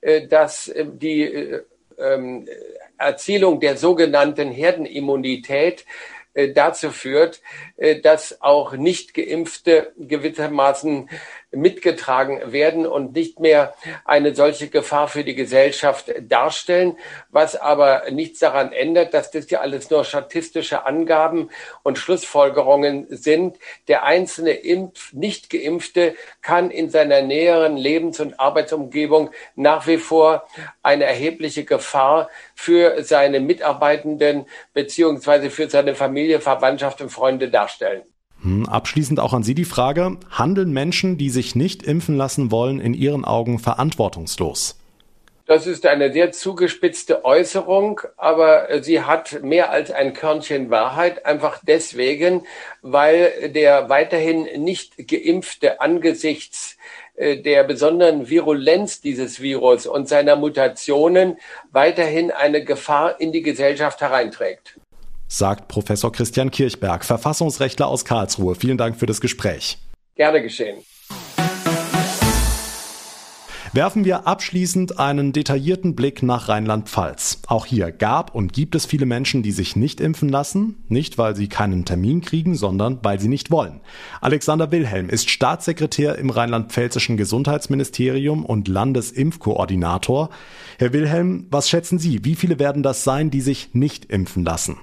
äh, dass äh, die äh, ähm, Erzielung der sogenannten Herdenimmunität dazu führt, äh, dass auch nicht geimpfte gewissermaßen mitgetragen werden und nicht mehr eine solche Gefahr für die Gesellschaft darstellen, was aber nichts daran ändert, dass das ja alles nur statistische Angaben und Schlussfolgerungen sind. Der einzelne Impf nicht geimpfte kann in seiner näheren Lebens- und Arbeitsumgebung nach wie vor eine erhebliche Gefahr für seine Mitarbeitenden beziehungsweise für seine Familie, Verwandtschaft und Freunde darstellen. Hm, abschließend auch an Sie die Frage, handeln Menschen, die sich nicht impfen lassen wollen, in Ihren Augen verantwortungslos? Das ist eine sehr zugespitzte Äußerung, aber sie hat mehr als ein Körnchen Wahrheit, einfach deswegen, weil der weiterhin nicht geimpfte angesichts äh, der besonderen Virulenz dieses Virus und seiner Mutationen weiterhin eine Gefahr in die Gesellschaft hereinträgt. Sagt Professor Christian Kirchberg, Verfassungsrechtler aus Karlsruhe. Vielen Dank für das Gespräch. Gerne geschehen. Werfen wir abschließend einen detaillierten Blick nach Rheinland-Pfalz. Auch hier gab und gibt es viele Menschen, die sich nicht impfen lassen, nicht weil sie keinen Termin kriegen, sondern weil sie nicht wollen. Alexander Wilhelm ist Staatssekretär im rheinland-pfälzischen Gesundheitsministerium und Landesimpfkoordinator. Herr Wilhelm, was schätzen Sie, wie viele werden das sein, die sich nicht impfen lassen?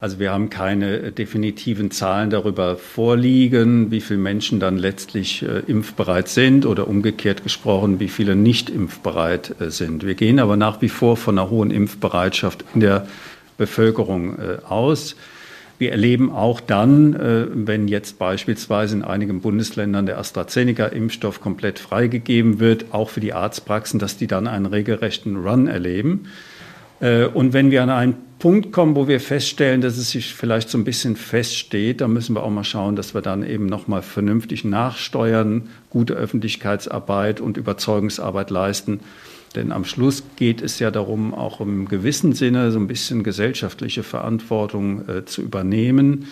Also wir haben keine definitiven Zahlen darüber vorliegen, wie viele Menschen dann letztlich äh, impfbereit sind oder umgekehrt gesprochen, wie viele nicht impfbereit äh, sind. Wir gehen aber nach wie vor von einer hohen Impfbereitschaft in der Bevölkerung äh, aus. Wir erleben auch dann, äh, wenn jetzt beispielsweise in einigen Bundesländern der AstraZeneca-Impfstoff komplett freigegeben wird, auch für die Arztpraxen, dass die dann einen regelrechten Run erleben. Äh, und wenn wir an einen Punkt kommen, wo wir feststellen, dass es sich vielleicht so ein bisschen feststeht, dann müssen wir auch mal schauen, dass wir dann eben nochmal vernünftig nachsteuern, gute Öffentlichkeitsarbeit und Überzeugungsarbeit leisten. Denn am Schluss geht es ja darum, auch im gewissen Sinne so ein bisschen gesellschaftliche Verantwortung äh, zu übernehmen,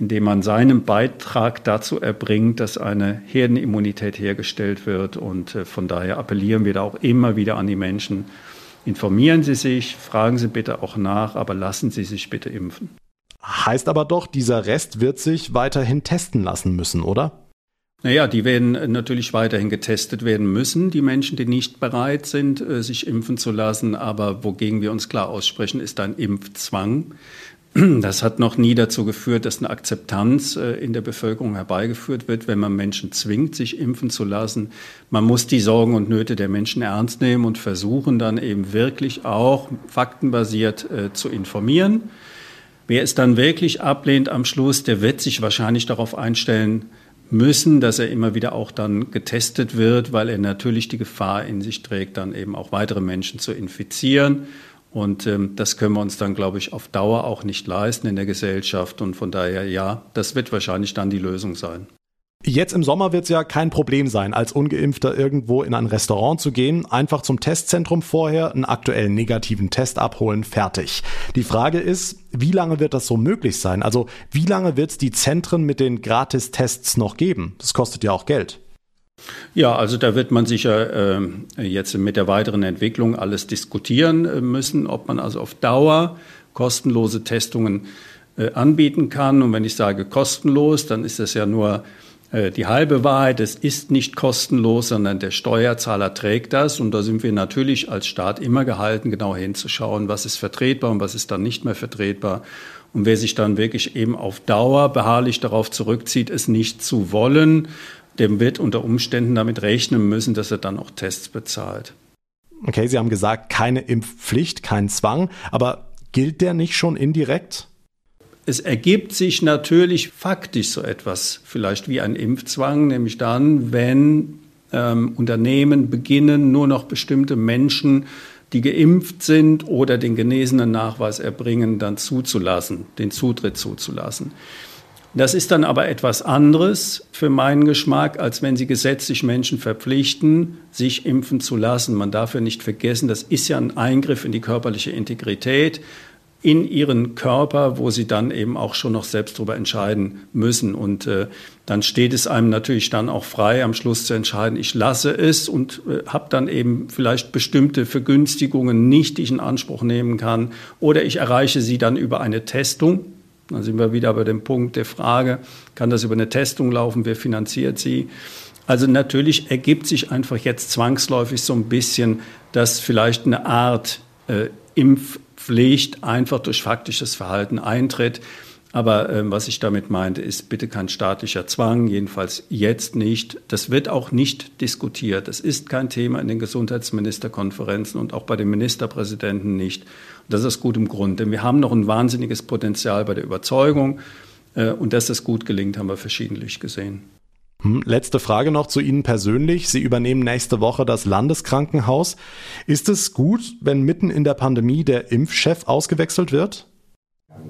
indem man seinen Beitrag dazu erbringt, dass eine Herdenimmunität hergestellt wird. Und äh, von daher appellieren wir da auch immer wieder an die Menschen, Informieren Sie sich, fragen Sie bitte auch nach, aber lassen Sie sich bitte impfen. Heißt aber doch, dieser Rest wird sich weiterhin testen lassen müssen, oder? Naja, die werden natürlich weiterhin getestet werden müssen, die Menschen, die nicht bereit sind, äh, sich impfen zu lassen. Aber wogegen wir uns klar aussprechen, ist ein Impfzwang. Das hat noch nie dazu geführt, dass eine Akzeptanz äh, in der Bevölkerung herbeigeführt wird, wenn man Menschen zwingt, sich impfen zu lassen. Man muss die Sorgen und Nöte der Menschen ernst nehmen und versuchen dann eben wirklich auch faktenbasiert äh, zu informieren. Wer es dann wirklich ablehnt am Schluss, der wird sich wahrscheinlich darauf einstellen müssen, dass er immer wieder auch dann getestet wird, weil er natürlich die Gefahr in sich trägt, dann eben auch weitere Menschen zu infizieren. Und ähm, das können wir uns dann, glaube ich, auf Dauer auch nicht leisten in der Gesellschaft. Und von daher, ja, das wird wahrscheinlich dann die Lösung sein. Jetzt im Sommer wird es ja kein Problem sein, als ungeimpfter irgendwo in ein Restaurant zu gehen, einfach zum Testzentrum vorher einen aktuellen negativen Test abholen, fertig. Die Frage ist, wie lange wird das so möglich sein? Also wie lange wird es die Zentren mit den Gratistests noch geben? Das kostet ja auch Geld. Ja, also da wird man sicher äh, jetzt mit der weiteren Entwicklung alles diskutieren äh, müssen, ob man also auf Dauer kostenlose Testungen äh, anbieten kann. Und wenn ich sage kostenlos, dann ist das ja nur äh, die halbe Wahrheit. Es ist nicht kostenlos, sondern der Steuerzahler trägt das. Und da sind wir natürlich als Staat immer gehalten, genau hinzuschauen, was ist vertretbar und was ist dann nicht mehr vertretbar. Und wer sich dann wirklich eben auf Dauer beharrlich darauf zurückzieht, es nicht zu wollen, dem wird unter Umständen damit rechnen müssen, dass er dann auch Tests bezahlt. Okay, Sie haben gesagt, keine Impfpflicht, kein Zwang, aber gilt der nicht schon indirekt? Es ergibt sich natürlich faktisch so etwas, vielleicht wie ein Impfzwang, nämlich dann, wenn ähm, Unternehmen beginnen, nur noch bestimmte Menschen, die geimpft sind oder den genesenen Nachweis erbringen, dann zuzulassen, den Zutritt zuzulassen. Das ist dann aber etwas anderes für meinen Geschmack, als wenn Sie gesetzlich Menschen verpflichten, sich impfen zu lassen. Man darf ja nicht vergessen, das ist ja ein Eingriff in die körperliche Integrität, in ihren Körper, wo sie dann eben auch schon noch selbst darüber entscheiden müssen. Und äh, dann steht es einem natürlich dann auch frei, am Schluss zu entscheiden, ich lasse es und äh, habe dann eben vielleicht bestimmte Vergünstigungen nicht, die ich in Anspruch nehmen kann. Oder ich erreiche sie dann über eine Testung dann sind wir wieder bei dem Punkt der Frage, kann das über eine Testung laufen, wer finanziert sie? Also natürlich ergibt sich einfach jetzt zwangsläufig so ein bisschen, dass vielleicht eine Art äh, Impfpflicht einfach durch faktisches Verhalten eintritt. Aber äh, was ich damit meinte, ist bitte kein staatlicher Zwang, jedenfalls jetzt nicht. Das wird auch nicht diskutiert. Das ist kein Thema in den Gesundheitsministerkonferenzen und auch bei den Ministerpräsidenten nicht. Das ist gut im Grund, denn wir haben noch ein wahnsinniges Potenzial bei der Überzeugung. Äh, und dass das gut gelingt, haben wir verschiedentlich gesehen. Hm, letzte Frage noch zu Ihnen persönlich. Sie übernehmen nächste Woche das Landeskrankenhaus. Ist es gut, wenn mitten in der Pandemie der Impfchef ausgewechselt wird?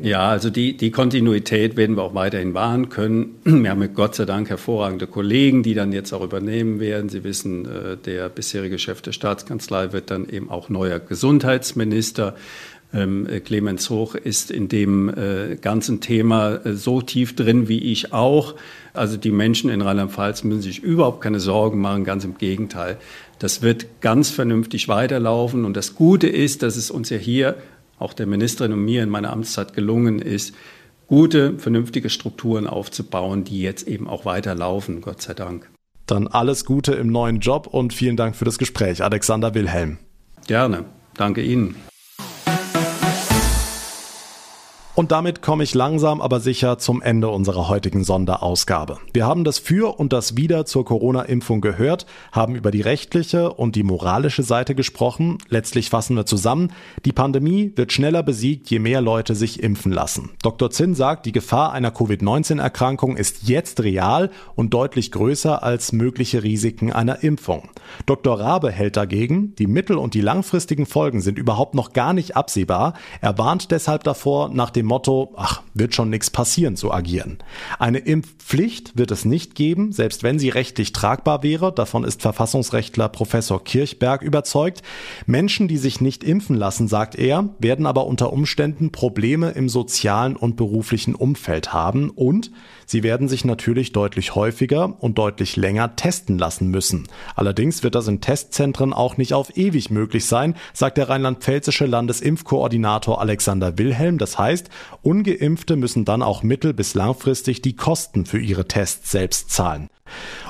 Ja, also die, die Kontinuität werden wir auch weiterhin wahren können. Wir haben Gott sei Dank hervorragende Kollegen, die dann jetzt auch übernehmen werden. Sie wissen, äh, der bisherige Chef der Staatskanzlei wird dann eben auch neuer Gesundheitsminister. Ähm, Clemens Hoch ist in dem äh, ganzen Thema äh, so tief drin wie ich auch. Also die Menschen in Rheinland-Pfalz müssen sich überhaupt keine Sorgen machen, ganz im Gegenteil. Das wird ganz vernünftig weiterlaufen. Und das Gute ist, dass es uns ja hier, auch der Ministerin und mir in meiner Amtszeit gelungen ist, gute, vernünftige Strukturen aufzubauen, die jetzt eben auch weiterlaufen, Gott sei Dank. Dann alles Gute im neuen Job und vielen Dank für das Gespräch, Alexander Wilhelm. Gerne. Danke Ihnen. Und damit komme ich langsam aber sicher zum Ende unserer heutigen Sonderausgabe. Wir haben das Für und das Wider zur Corona-Impfung gehört, haben über die rechtliche und die moralische Seite gesprochen. Letztlich fassen wir zusammen, die Pandemie wird schneller besiegt, je mehr Leute sich impfen lassen. Dr. Zinn sagt, die Gefahr einer Covid-19-Erkrankung ist jetzt real und deutlich größer als mögliche Risiken einer Impfung. Dr. Rabe hält dagegen, die mittel- und die langfristigen Folgen sind überhaupt noch gar nicht absehbar. Er warnt deshalb davor, nach dem Motto, ach, wird schon nichts passieren, zu agieren. Eine Impfpflicht wird es nicht geben, selbst wenn sie rechtlich tragbar wäre. Davon ist Verfassungsrechtler Professor Kirchberg überzeugt. Menschen, die sich nicht impfen lassen, sagt er, werden aber unter Umständen Probleme im sozialen und beruflichen Umfeld haben und sie werden sich natürlich deutlich häufiger und deutlich länger testen lassen müssen. Allerdings wird das in Testzentren auch nicht auf ewig möglich sein, sagt der rheinland-pfälzische Landesimpfkoordinator Alexander Wilhelm. Das heißt, ungeimpfte müssen dann auch mittel- bis langfristig die Kosten für ihre Tests selbst zahlen.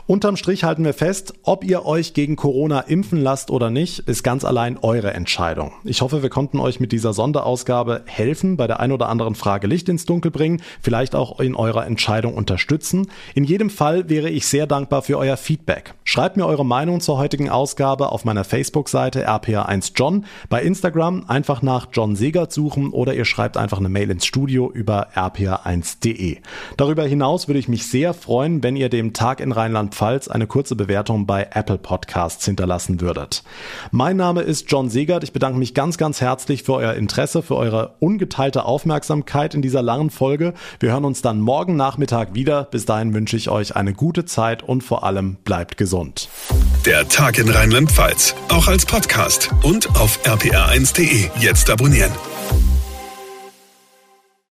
Unterm Strich halten wir fest, ob ihr euch gegen Corona impfen lasst oder nicht, ist ganz allein eure Entscheidung. Ich hoffe, wir konnten euch mit dieser Sonderausgabe helfen, bei der ein oder anderen Frage Licht ins Dunkel bringen, vielleicht auch in eurer Entscheidung unterstützen. In jedem Fall wäre ich sehr dankbar für euer Feedback. Schreibt mir eure Meinung zur heutigen Ausgabe auf meiner Facebook-Seite rpa1john, bei Instagram einfach nach John Segert suchen oder ihr schreibt einfach eine Mail ins Studio über rpa1.de. Darüber hinaus würde ich mich sehr freuen, wenn ihr dem Tag in Rheinland-Pfalz eine kurze Bewertung bei Apple Podcasts hinterlassen würdet. Mein Name ist John Segert. Ich bedanke mich ganz, ganz herzlich für euer Interesse, für eure ungeteilte Aufmerksamkeit in dieser langen Folge. Wir hören uns dann morgen Nachmittag wieder. Bis dahin wünsche ich euch eine gute Zeit und vor allem bleibt gesund. Der Tag in Rheinland-Pfalz, auch als Podcast und auf rpr1.de. Jetzt abonnieren.